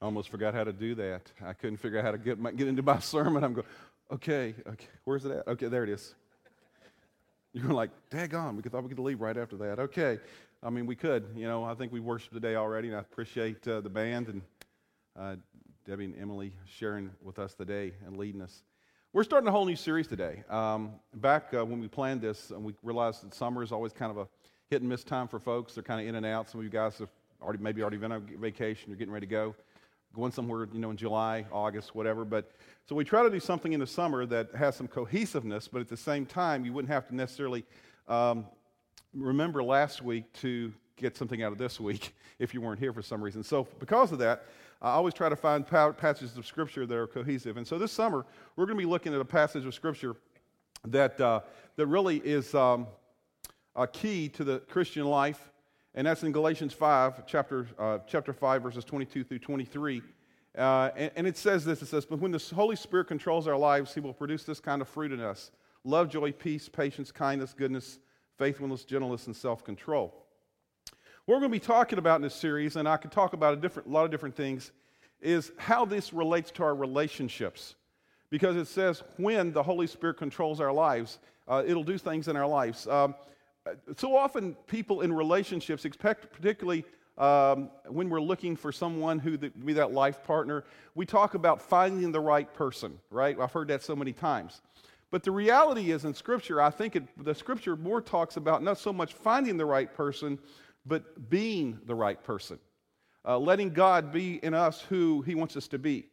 I almost forgot how to do that. I couldn't figure out how to get, my, get into my sermon. I'm going, okay, okay, where's it at? Okay, there it is. You're like, daggone, we thought we could leave right after that. Okay. I mean, we could. You know, I think we worshiped today already, and I appreciate uh, the band and uh, Debbie and Emily sharing with us today and leading us. We're starting a whole new series today. Um, back uh, when we planned this, and we realized that summer is always kind of a hit and miss time for folks. They're kind of in and out. Some of you guys have already maybe already been on vacation. You're getting ready to go going somewhere, you know, in July, August, whatever. But so we try to do something in the summer that has some cohesiveness, but at the same time, you wouldn't have to necessarily um, remember last week to get something out of this week if you weren't here for some reason. So because of that, I always try to find passages of Scripture that are cohesive. And so this summer, we're going to be looking at a passage of Scripture that, uh, that really is um, a key to the Christian life and that's in Galatians 5, chapter, uh, chapter 5, verses 22 through 23. Uh, and, and, it says this it says, But when the Holy Spirit controls our lives, He will produce this kind of fruit in us love, joy, peace, patience, kindness, goodness, faithfulness, gentleness, and self control. What we're going to be talking about in this series, and I could talk about a, different, lot of different things, is how this relates to our relationships. Because it says when the Holy Spirit controls our lives, uh, it'll do things in our lives. Um, so often people in relationships, expect, particularly um, when we're looking for someone who be that life partner, we talk about finding the right person, right? I've heard that so many times. But the reality is in Scripture, I think it, the Scripture more talks about not so much finding the right person, but being the right person. Uh, letting God be in us who He wants us to be.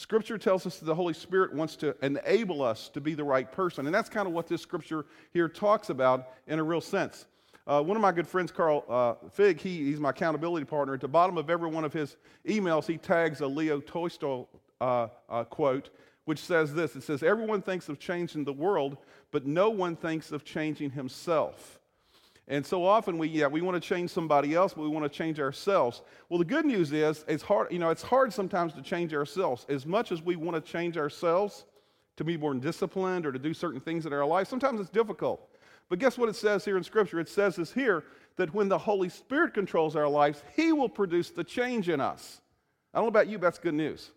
Scripture tells us that the Holy Spirit wants to enable us to be the right person. And that's kind of what this scripture here talks about in a real sense. Uh, one of my good friends, Carl uh, Fig, he, he's my accountability partner. At the bottom of every one of his emails, he tags a Leo Tolstoy uh, uh quote, which says this It says, Everyone thinks of changing the world, but no one thinks of changing himself. And so often we, yeah, we want to change somebody else, but we want to change ourselves. Well, the good news is it's hard, you know, it's hard sometimes to change ourselves. As much as we want to change ourselves to be more disciplined or to do certain things in our life, sometimes it's difficult. But guess what it says here in Scripture? It says this here that when the Holy Spirit controls our lives, He will produce the change in us. I don't know about you, but that's good news.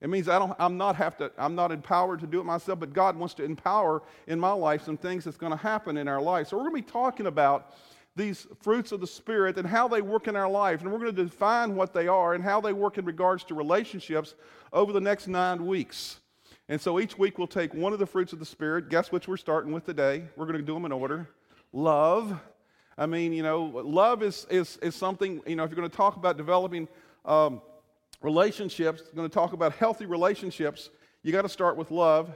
It means I don't, I'm, not have to, I'm not empowered to do it myself, but God wants to empower in my life some things that's going to happen in our life. So we're going to be talking about these fruits of the Spirit and how they work in our life. And we're going to define what they are and how they work in regards to relationships over the next nine weeks. And so each week we'll take one of the fruits of the Spirit. Guess which we're starting with today? We're going to do them in order. Love. I mean, you know, love is, is, is something, you know, if you're going to talk about developing. Um, relationships, going to talk about healthy relationships, you got to start with love,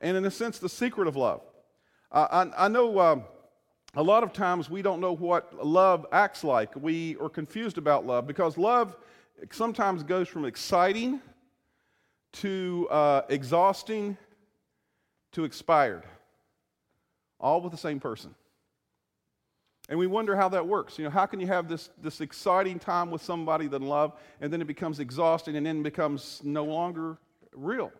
and in a sense, the secret of love. Uh, I, I, know um, a lot of times we don't know what love acts like. We are confused about love because love sometimes goes from exciting to uh, exhausting to expired, all with the same person. And we wonder how that works. You know, how can you have this, this exciting time with somebody that love, and then it becomes exhausting and then becomes no longer real?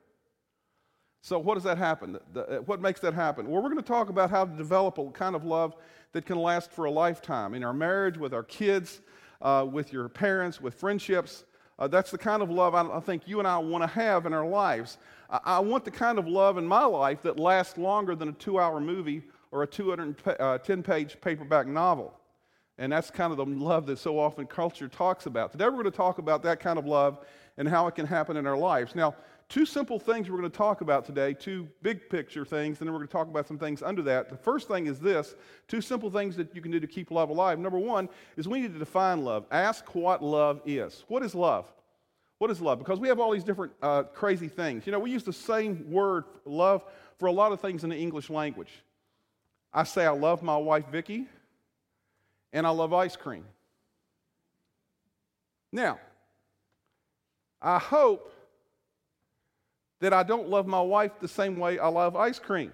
So, what does that happen? The, what makes that happen? Well, we're going to talk about how to develop a kind of love that can last for a lifetime in our marriage, with our kids, uh, with your parents, with friendships. Uh, that's the kind of love I, I, think you and I want to have in our lives. I, I want the kind of love in my life that lasts longer than a two hour movie or a 210 uh, page paperback novel. And that's kind of the love that so often culture talks about. Today we're going to talk about that kind of love and how it can happen in our lives. Now, two simple things we're going to talk about today, two big picture things, and then we're going to talk about some things under that. The first thing is this two simple things that you can do to keep love alive. Number one is we need to define love. Ask what love is. What is love? What is love? Because we have all these different uh, crazy things. You know, we use the same word, love, for a lot of things in the English language. I say I love my wife, Vicky and I love ice cream. Now, I hope that I don't love my wife the same way I love ice cream.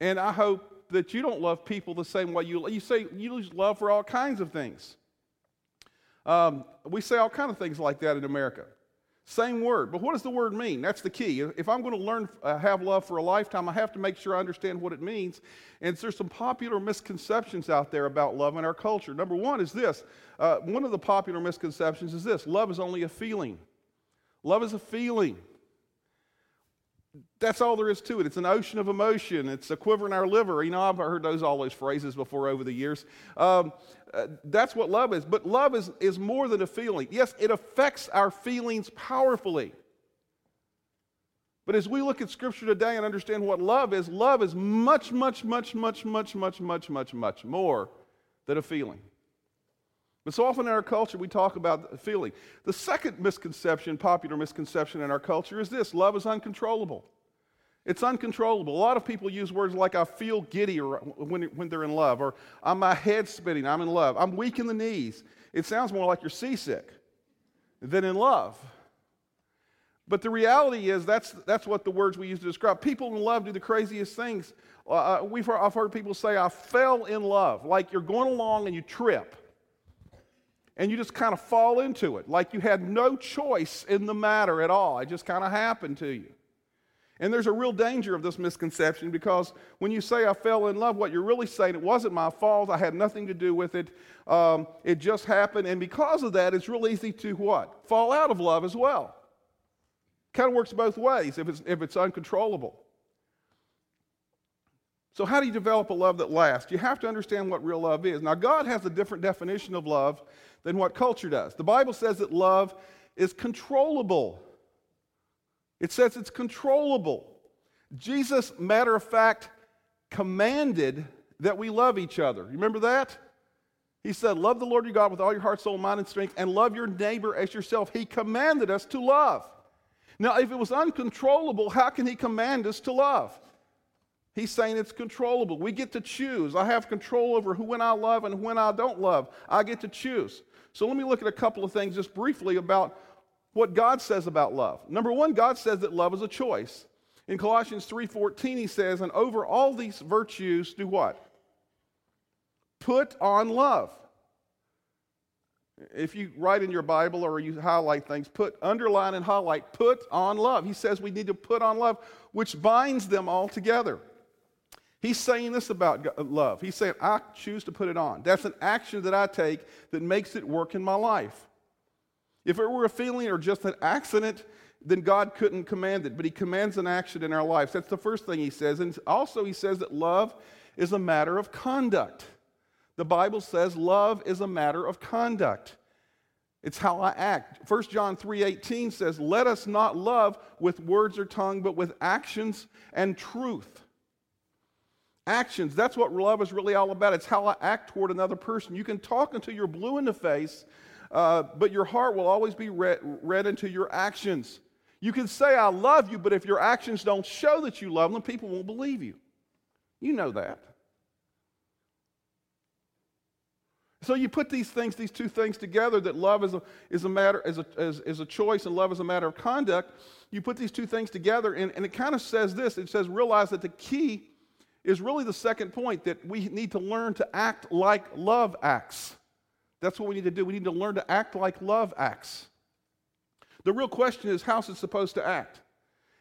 And I hope that you don't love people the same way you you say you lose love for all kinds of things. Um, we say all kinds of things like that in America. Same word, but what does the word mean? That's the key. If I'm going to learn uh, have love for a lifetime, I have to make sure I understand what it means. And there's some popular misconceptions out there about love in our culture. Number one is this: uh, one of the popular misconceptions is this: love is only a feeling. Love is a feeling. That's all there is to it. It's an ocean of emotion. It's a quiver in our liver. You know, I've heard those all those phrases before over the years. Um, uh, that's what love is. But love is, is more than a feeling. Yes, it affects our feelings powerfully. But as we look at Scripture today and understand what love is, love is much, much, much, much, much, much, much, much, much more than a feeling. But so often in our culture, we talk about feeling. The second misconception, popular misconception in our culture, is this love is uncontrollable. It's uncontrollable. A lot of people use words like I feel giddy or when, when they're in love, or I'm my head spinning, I'm in love. I'm weak in the knees. It sounds more like you're seasick than in love. But the reality is that's, that's what the words we use to describe. People in love do the craziest things. Uh, uh we've I've heard people say, I fell in love. Like you're going along and you trip. And you just kind of fall into it. Like you had no choice in the matter at all. It just kind of happened to you. And there's a real danger of this misconception because when you say I fell in love, what you're really saying, it wasn't my fault, I had nothing to do with it, um, it just happened. And because of that, it's real easy to what? Fall out of love as well. Kind of works both ways if it's, if it's uncontrollable. So, how do you develop a love that lasts? You have to understand what real love is. Now, God has a different definition of love than what culture does. The Bible says that love is controllable. It says it's controllable. Jesus, matter of fact, commanded that we love each other. You remember that? He said, Love the Lord your God with all your heart, soul, mind, and strength, and love your neighbor as yourself. He commanded us to love. Now, if it was uncontrollable, how can He command us to love? He's saying it's controllable. We get to choose. I have control over who when I love and when I don't love. I get to choose. So let me look at a couple of things just briefly about what God says about love. Number one, God says that love is a choice. In Colossians 3:14, he says, and over all these virtues, do what? Put on love. If you write in your Bible or you highlight things, put underline and highlight, put on love. He says we need to put on love, which binds them all together. He's saying this about love. He's saying, I choose to put it on. That's an action that I take that makes it work in my life. If it were a feeling or just an accident, then God couldn't command it. But He commands an action in our lives. That's the first thing He says. And also, He says that love is a matter of conduct. The Bible says love is a matter of conduct. It's how I act. 1 John 3:18 says, "Let us not love with words or tongue, but with actions and truth." Actions, that's what love is really all about. It's how I act toward another person. You can talk until you're blue in the face, uh, but your heart will always be read, read into your actions. You can say, I love you, but if your actions don't show that you love them, people won't believe you. You know that. So you put these things, these two things together that love is a, is a matter, is a, is, is a choice and love is a matter of conduct. You put these two things together, and, and it kind of says this it says, realize that the key is really the second point that we need to learn to act like love acts. That's what we need to do. We need to learn to act like love acts. The real question is how's it supposed to act?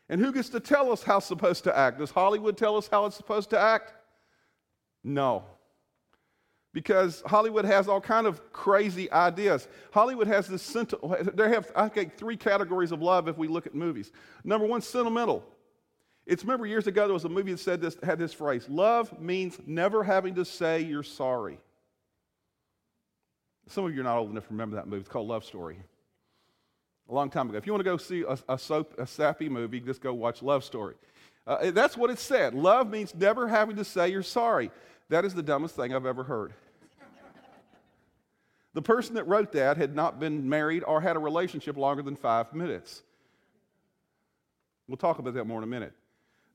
And who gets to tell us how it's supposed to act? Does Hollywood tell us how it's supposed to act? No. Because Hollywood has all kind of crazy ideas. Hollywood has this sentimental. they have I think three categories of love if we look at movies. Number one, sentimental. It's remember years ago there was a movie that said this had this phrase, love means never having to say you're sorry. Some of you are not old enough to remember that movie. It's called Love Story. A long time ago. If you want to go see a, a, soap, a sappy movie, just go watch Love Story. Uh, that's what it said. Love means never having to say you're sorry. That is the dumbest thing I've ever heard. the person that wrote that had not been married or had a relationship longer than five minutes. We'll talk about that more in a minute.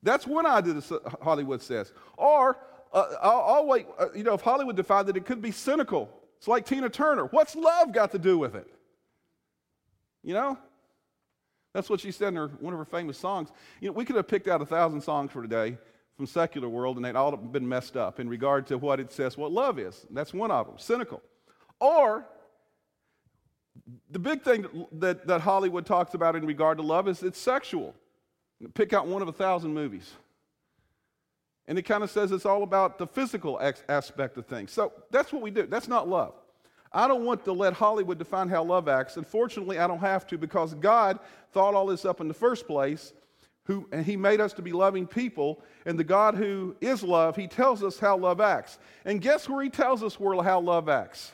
That's one idea that Hollywood says. Or, uh, I'll, I'll wait, uh, you know, if Hollywood defined that it could be cynical. It's like Tina Turner. What's love got to do with it? You know? That's what she said in her, one of her famous songs. You know, we could have picked out a thousand songs for today from secular world, and they'd all been messed up in regard to what it says what love is. That's one of them, cynical. Or The big thing that, that Hollywood talks about in regard to love is it's sexual. Pick out one of a thousand movies. And it kind of says it's all about the physical aspect of things. So that's what we do. That's not love. I don't want to let Hollywood define how love acts. Unfortunately, I don't have to because God thought all this up in the first place. Who, and he made us to be loving people. And the God who is love, he tells us how love acts. And guess where he tells us where, how love acts?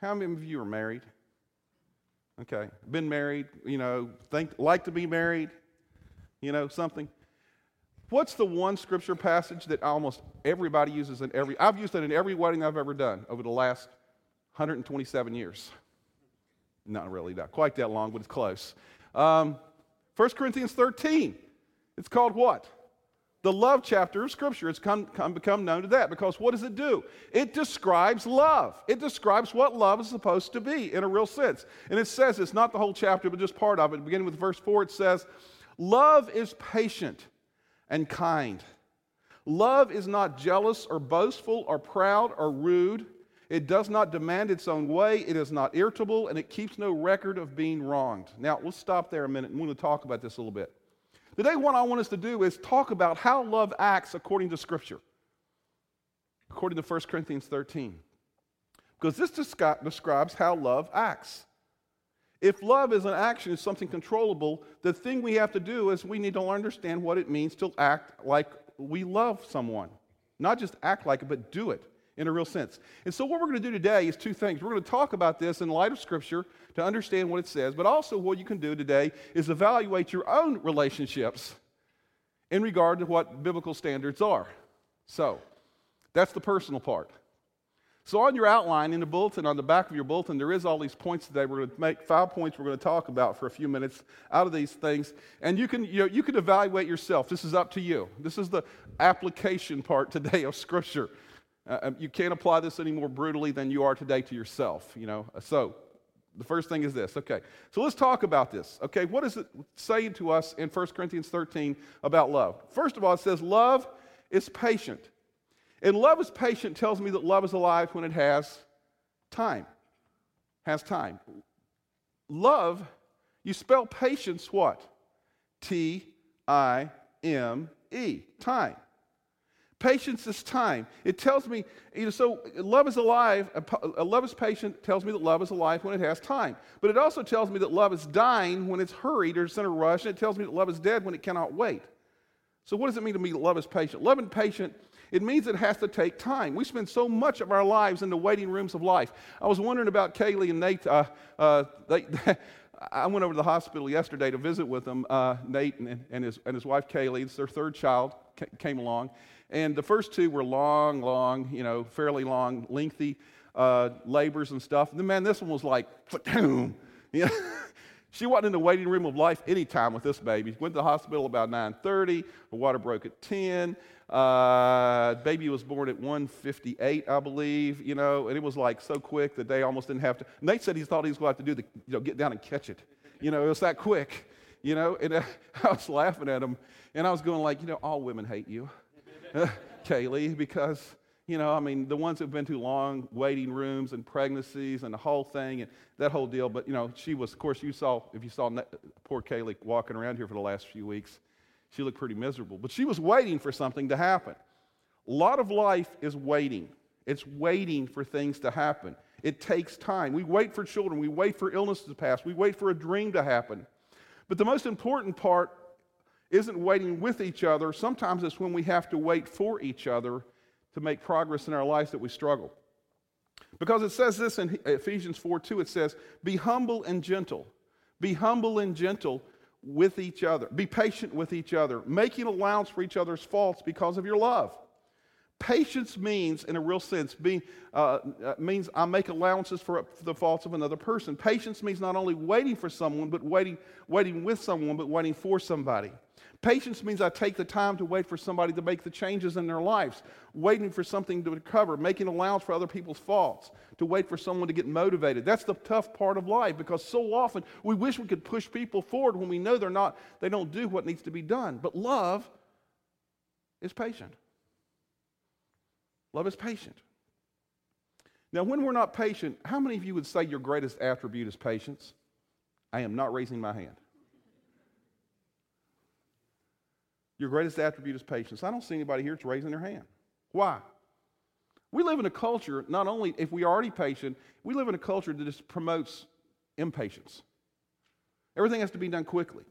How many of you are married? Okay, been married, you know, think like to be married, you know, something. What's the one scripture passage that almost everybody uses in every I've used it in every wedding I've ever done over the last 127 years. Not really, not quite that long, but it's close. Um, 1 Corinthians 13. It's called what? The love chapter of Scripture. It's come, come, become known to that because what does it do? It describes love. It describes what love is supposed to be in a real sense. And it says, it's not the whole chapter, but just part of it. Beginning with verse 4, it says, Love is patient and kind. Love is not jealous or boastful or proud or rude. It does not demand its own way. It is not irritable, and it keeps no record of being wronged. Now, let's stop there a minute and we're going to talk about this a little bit. Today, what I want us to do is talk about how love acts according to Scripture, according to 1 Corinthians 13. Because this describes how love acts. If love is an action, is something controllable, the thing we have to do is we need to understand what it means to act like we love someone. Not just act like it, but do it in a real sense. And so, what we're going to do today is two things. We're going to talk about this in light of Scripture to understand what it says, but also what you can do today is evaluate your own relationships in regard to what biblical standards are. So, that's the personal part. So, on your outline in the bulletin, on the back of your bulletin, there is all these points today. We're going to make five points we're going to talk about for a few minutes out of these things. And you can, you, know, you can evaluate yourself. This is up to you. This is the application part today of Scripture. Uh, um, you can't apply this any more brutally than you are today to yourself, you know. So, the first thing is this. Okay, so let's talk about this. Okay, what is it saying to us in 1 Corinthians 13 about love? First of all, it says love is patient. And love is patient tells me that love is alive when it has time. Has time. Love, you spell patience what? T I M E. Time. Patience is time. It tells me, you know, so love is alive. A love is patient tells me that love is alive when it has time. But it also tells me that love is dying when it's hurried or it's in a rush. And it tells me that love is dead when it cannot wait. So what does it mean to me that love is patient? Love and patient, it means it has to take time. We spend so much of our lives in the waiting rooms of life. I was wondering about Kaylee and Nate. Uh, uh, they, I went over to the hospital yesterday to visit with them, uh, Nate and, and, his, and his wife Kaylee. It's their third child came along. And the first two were long, long, you know, fairly long, lengthy uh, labors and stuff. And then, man, this one was like, boom. Know? she wasn't in the waiting room of life any time with this baby. Went to the hospital about 9.30. Her water broke at 10. Uh, baby was born at 158, I believe, you know, and it was like so quick that they almost didn't have to. Nate said he thought he was going to have to do the, you know, get down and catch it. You know, it was that quick, you know, and uh, I was laughing at him, and I was going like, you know, all women hate you. Kaylee, because, you know, I mean, the ones who've been too long, waiting rooms and pregnancies and the whole thing and that whole deal. But, you know, she was, of course, you saw, if you saw poor Kaylee walking around here for the last few weeks, she looked pretty miserable. But she was waiting for something to happen. A lot of life is waiting, it's waiting for things to happen. It takes time. We wait for children, we wait for illness to pass, we wait for a dream to happen. But the most important part isn't waiting with each other. Sometimes it's when we have to wait for each other to make progress in our lives that we struggle. Because it says this in Ephesians 4 2, it says, Be humble and gentle. Be humble and gentle with each other. Be patient with each other, making allowance for each other's faults because of your love. Patience means, in a real sense, uh, uh means I make allowances for, for, the faults of another person. Patience means not only waiting for someone, but waiting, waiting with someone, but waiting for somebody. Patience means I take the time to wait for somebody to make the changes in their lives, waiting for something to recover, making allowance for other people's faults, to wait for someone to get motivated. That's the tough part of life because so often we wish we could push people forward when we know they're not, they don't do what needs to be done. But love is patient. Love is patient. Now, when we're not patient, how many of you would say your greatest attribute is patience? I am not raising my hand. Your greatest attribute is patience. I don't see anybody here that's raising their hand. Why? We live in a culture, not only if we are already patient, we live in a culture that just promotes impatience. Everything has to be done quickly.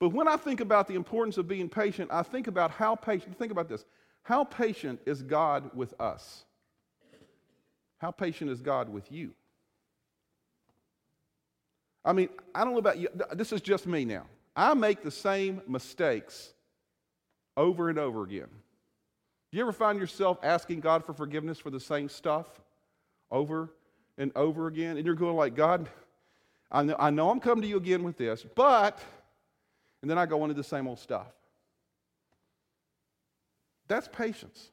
But when I think about the importance of being patient, I think about how patient, think about this. How patient is God with us? How patient is God with you? I mean, I don't know about you. This is just me now. I make the same mistakes over and over again. Do you ever find yourself asking God for forgiveness for the same stuff over and over again? And you're going like, God, I know, I know I'm coming to you again with this, but, and then I go on into the same old stuff. That's patience.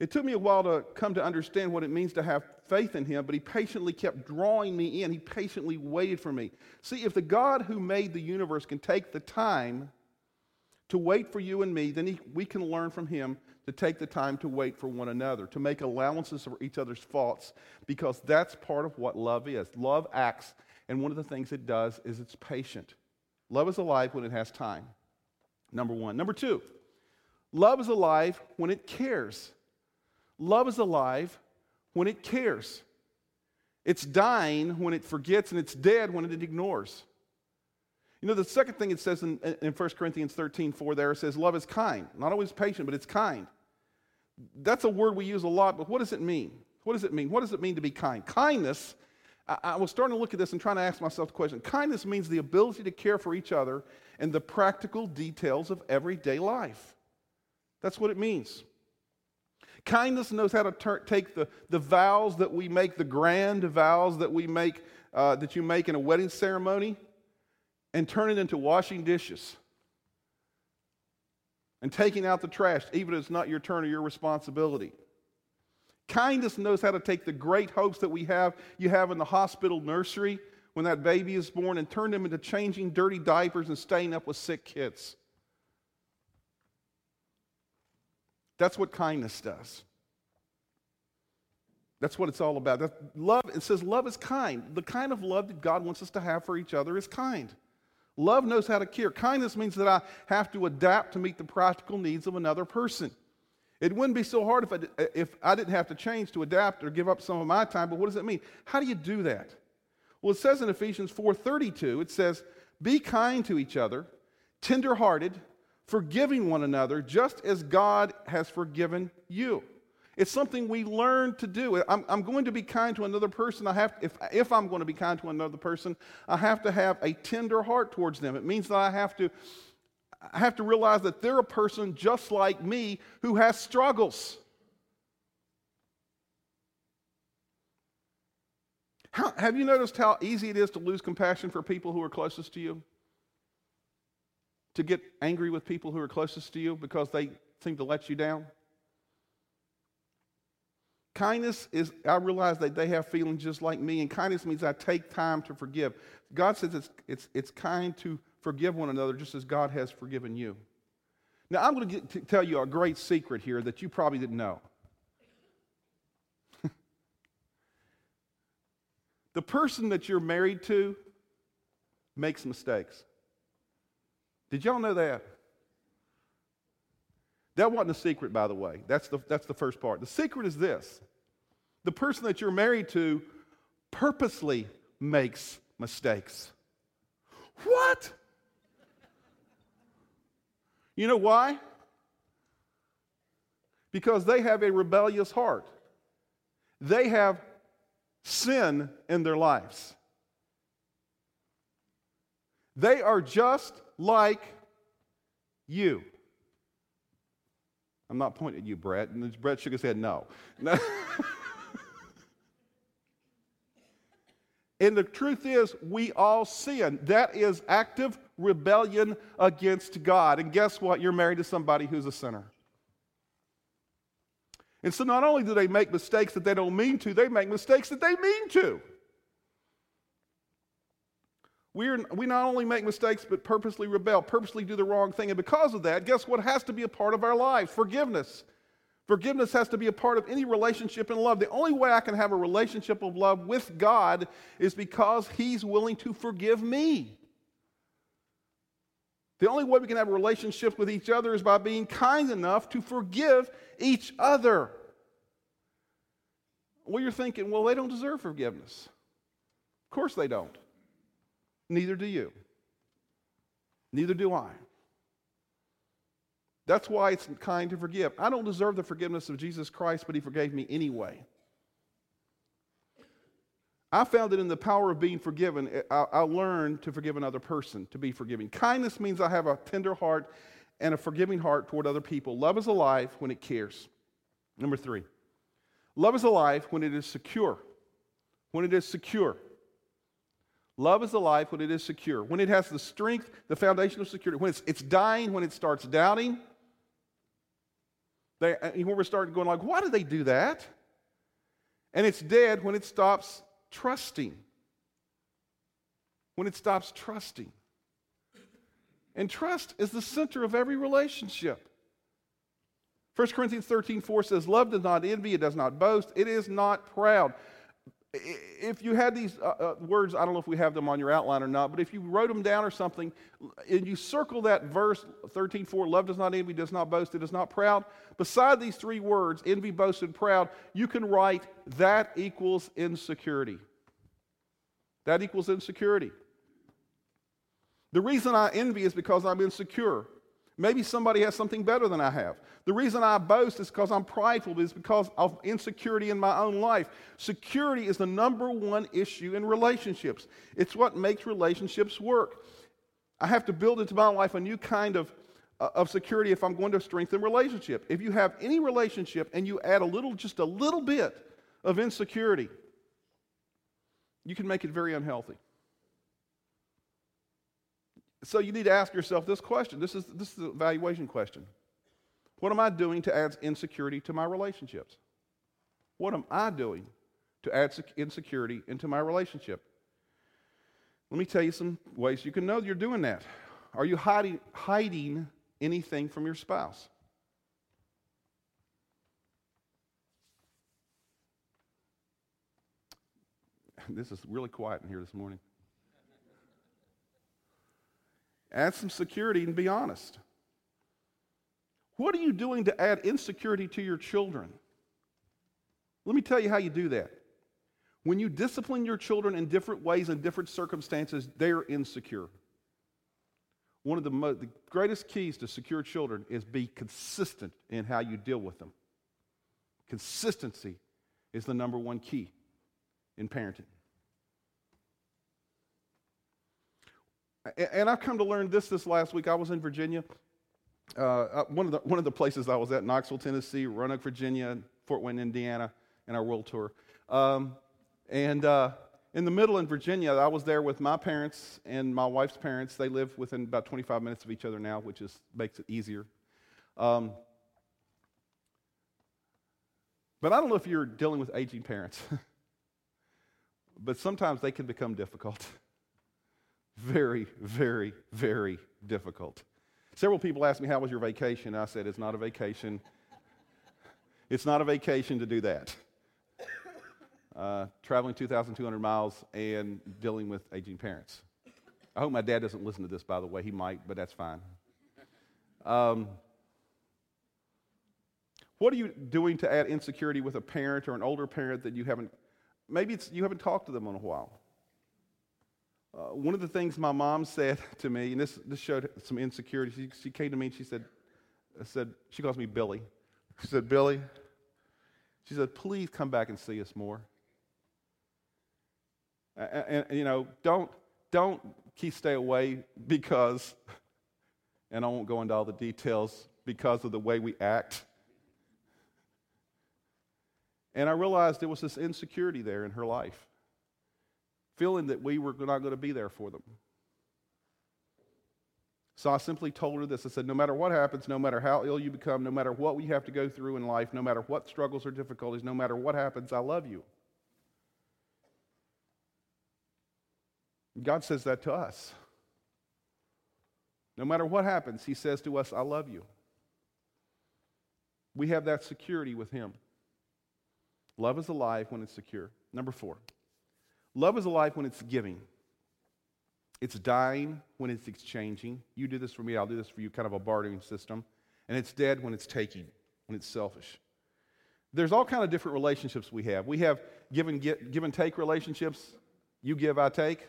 It took me a while to come to understand what it means to have faith in him, but he patiently kept drawing me in. He patiently waited for me. See, if the God who made the universe can take the time to wait for you and me, then he, we can learn from him to take the time to wait for one another, to make allowances for each other's faults, because that's part of what love is. Love acts, and one of the things it does is it's patient. Love is alive when it has time. Number one. Number two, love is alive when it cares. Love is alive when it cares. It's dying when it forgets, and it's dead when it ignores. You know, the second thing it says in, in 1 Corinthians 13, 4 there, it says, Love is kind. Not always patient, but it's kind. That's a word we use a lot, but what does it mean? What does it mean? What does it mean to be kind? Kindness, I, I was starting to look at this and trying to ask myself the question kindness means the ability to care for each other and the practical details of everyday life. That's what it means. Kindness knows how to ter- take the, the vows that we make, the grand vows that we make, uh, that you make in a wedding ceremony, and turn it into washing dishes and taking out the trash, even if it's not your turn or your responsibility. Kindness knows how to take the great hopes that we have, you have in the hospital nursery when that baby is born, and turn them into changing dirty diapers and staying up with sick kids. That's what kindness does. That's what it's all about. That love, it says love is kind. The kind of love that God wants us to have for each other is kind. Love knows how to care. Kindness means that I have to adapt to meet the practical needs of another person. It wouldn't be so hard if I, if I didn't have to change to adapt or give up some of my time, but what does it mean? How do you do that? Well, it says in Ephesians 4:32, it says, "Be kind to each other, tender-hearted, forgiving one another, just as God has forgiven you. It's something we learn to do. I'm, I'm, going to be kind to another person. I have, if, if I'm going to be kind to another person, I have to have a tender heart towards them. It means that I have to, I have to realize that they're a person just like me who has struggles. How, have you noticed how easy it is to lose compassion for people who are closest to you? To get angry with people who are closest to you because they seem to let you down? Kindness is, I realize that they have feelings just like me, and kindness means I take time to forgive. God says it's, it's, it's kind to forgive one another just as God has forgiven you. Now, I'm going to, to tell you a great secret here that you probably didn't know. the person that you're married to makes mistakes. Did y'all know that? That wasn't a secret, by the way. That's the, that's the first part. The secret is this the person that you're married to purposely makes mistakes. What? You know why? Because they have a rebellious heart. They have sin in their lives. They are just like you. I'm not pointing at you, Brett. And Brett shook his head, no. and the truth is, we all sin. That is active rebellion against God. And guess what? You're married to somebody who's a sinner. And so not only do they make mistakes that they don't mean to, they make mistakes that they mean to. We're, we not only make mistakes, but purposely rebel, purposely do the wrong thing. And because of that, guess what has to be a part of our lives? Forgiveness. Forgiveness has to be a part of any relationship in love. The only way I can have a relationship of love with God is because He's willing to forgive me. The only way we can have a relationship with each other is by being kind enough to forgive each other. Well, you're thinking, well, they don't deserve forgiveness. Of course they don't. Neither do you. Neither do I. That's why it's kind to forgive. I don't deserve the forgiveness of Jesus Christ, but He forgave me anyway. I found that in the power of being forgiven, I, I learned to forgive another person, to be forgiving. Kindness means I have a tender heart and a forgiving heart toward other people. Love is alive when it cares. Number three, love is alive when it is secure. When it is secure. Love is alive when it is secure. When it has the strength, the foundation of security. When it's, it's dying, when it starts doubting, they, uh, when we're starting going like, why do they do that? And it's dead when it stops trusting. When it stops trusting. And trust is the center of every relationship. 1 Corinthians 13, 4 says, Love does not envy, it does not boast, it is not proud if you had these uh, uh, words, I don't know if we have them on your outline or not, but if you wrote them down or something, and you circle that verse 13, 4, love does not envy, does not boast, it is not proud. Beside these three words, envy, boast, and proud, you can write that equals insecurity. That equals insecurity. The reason I envy is because I'm insecure. Maybe somebody has something better than I have. The reason I boast is because I'm prideful, is because of insecurity in my own life. Security is the number one issue in relationships, it's what makes relationships work. I have to build into my life a new kind of, uh, of security if I'm going to strengthen relationship. If you have any relationship and you add a little, just a little bit of insecurity, you can make it very unhealthy. So you need to ask yourself this question. This is, this is an evaluation question. What am I doing to add insecurity to my relationships? What am I doing to add insecurity into my relationship? Let me tell you some ways you can know you're doing that. Are you hiding, hiding anything from your spouse? This is really quiet in here this morning. Add some security and be honest. What are you doing to add insecurity to your children? Let me tell you how you do that. When you discipline your children in different ways and different circumstances, they're insecure. One of the, mo- the greatest keys to secure children is be consistent in how you deal with them. Consistency is the number one key in parenting. And I've come to learn this this last week. I was in Virginia. Uh, one, of the, one of the places I was at, Knoxville, Tennessee, Roanoke, Virginia, Fort Wayne, Indiana, in our world tour. Um, and uh, in the middle in Virginia, I was there with my parents and my wife's parents. They live within about 25 minutes of each other now, which is, makes it easier. Um, but I don't know if you're dealing with aging parents, but sometimes they can become difficult. very, very, very difficult. Several people asked me, How was your vacation? I said, It's not a vacation. it's not a vacation to do that. Uh, traveling 2,200 miles and dealing with aging parents. I hope my dad doesn't listen to this, by the way. He might, but that's fine. Um, what are you doing to add insecurity with a parent or an older parent that you haven't, maybe you haven't talked to them in a while? Uh, one of the things my mom said to me, and this, this showed some insecurity, she, she came to me and she said, said, she calls me Billy. She said, Billy, she said, please come back and see us more. And, and you know, don't, don't keep stay away because, and I won't go into all the details, because of the way we act. And I realized there was this insecurity there in her life feeling that we were not going to be there for them. So I simply told her this. I said, no matter what happens, no matter how ill you become, no matter what we have to go through in life, no matter what struggles or difficulties, no matter what happens, I love you. God says that to us. No matter what happens, He says to us, I love you. We have that security with Him. Love is alive when it's secure. Number four, love is alive when it's giving. It's dying when it's exchanging. You do this for me, I'll do this for you, kind of a bartering system. And it's dead when it's taking, when it's selfish. There's all kind of different relationships we have. We have give and, get, give and take relationships. You give, I take.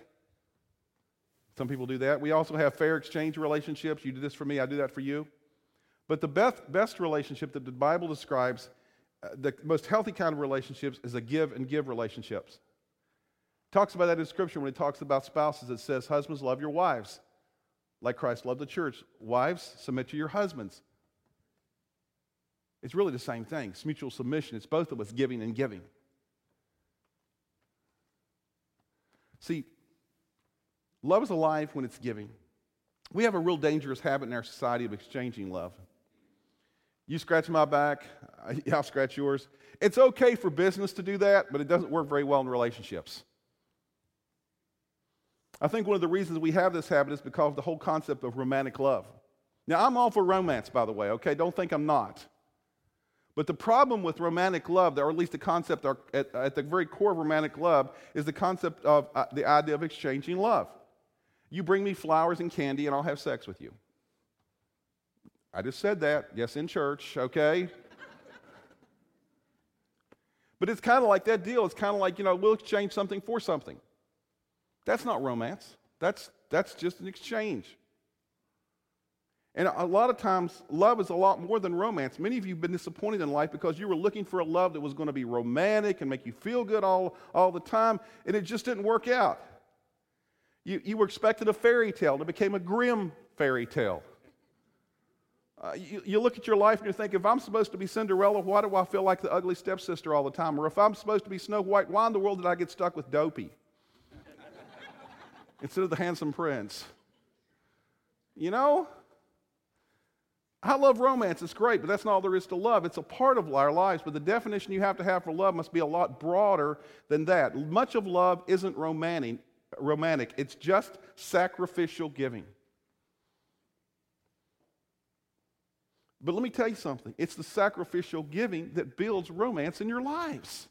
Some people do that. We also have fair exchange relationships. You do this for me, I do that for you. But the best, best relationship that the Bible describes, uh, the most healthy kind of relationships, is a give and give relationships. Talks about that in Scripture when it talks about spouses. It says, Husbands, love your wives like Christ loved the church. Wives, submit to your husbands. It's really the same thing. It's mutual submission. It's both of us giving and giving. See, love is alive when it's giving. We have a real dangerous habit in our society of exchanging love. You scratch my back, I'll scratch yours. It's okay for business to do that, but it doesn't work very well in relationships. I think one of the reasons we have this habit is because the whole concept of romantic love. Now, I'm all for romance, by the way, okay? Don't think I'm not. But the problem with romantic love, or at least the concept at, at the very core of romantic love, is the concept of uh, the idea of exchanging love. You bring me flowers and candy, and I'll have sex with you. I just said that. Yes, in church, okay? but it's kind of like that deal. It's kind of like, you know, we'll exchange something for something. That's not romance. That's, that's just an exchange. And a lot of times, love is a lot more than romance. Many of you have been disappointed in life because you were looking for a love that was going to be romantic and make you feel good all, all the time, and it just didn't work out. You, you were expecting a fairy tale, and it became a grim fairy tale. Uh, you, you, look at your life and you think, if I'm supposed to be Cinderella, why do I feel like the ugly stepsister all the time? Or if I'm supposed to be Snow White, why in the world did I get stuck with Dopey instead of the handsome prince? You know? I love romance, it's great, but that's not all there is to love. It's a part of our lives, but the definition you have to have for love must be a lot broader than that. Much of love isn't romantic, romantic. it's just sacrificial giving. But let me tell you something it's the sacrificial giving that builds romance in your lives.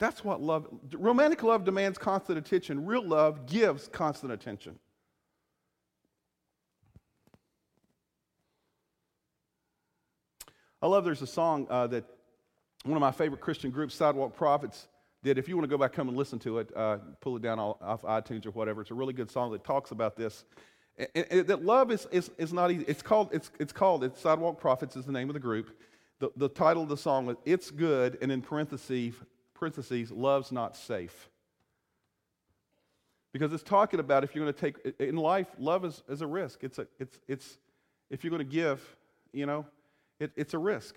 That's what love, romantic love demands constant attention. Real love gives constant attention. I love there's a song uh, that one of my favorite Christian groups, Sidewalk Prophets, did. If you want to go back come and listen to it, uh, pull it down off iTunes or whatever. It's a really good song that talks about this. And, and, that love is, is, is not easy. It's called, it's, it's called, it's Sidewalk Prophets is the name of the group. The, the title of the song is It's Good, and in parentheses, parentheses, Love's Not Safe. Because it's talking about if you're going to take, in life, love is, is a risk. It's, a, it's, it's, if you're going to give, you know, it, it's a risk.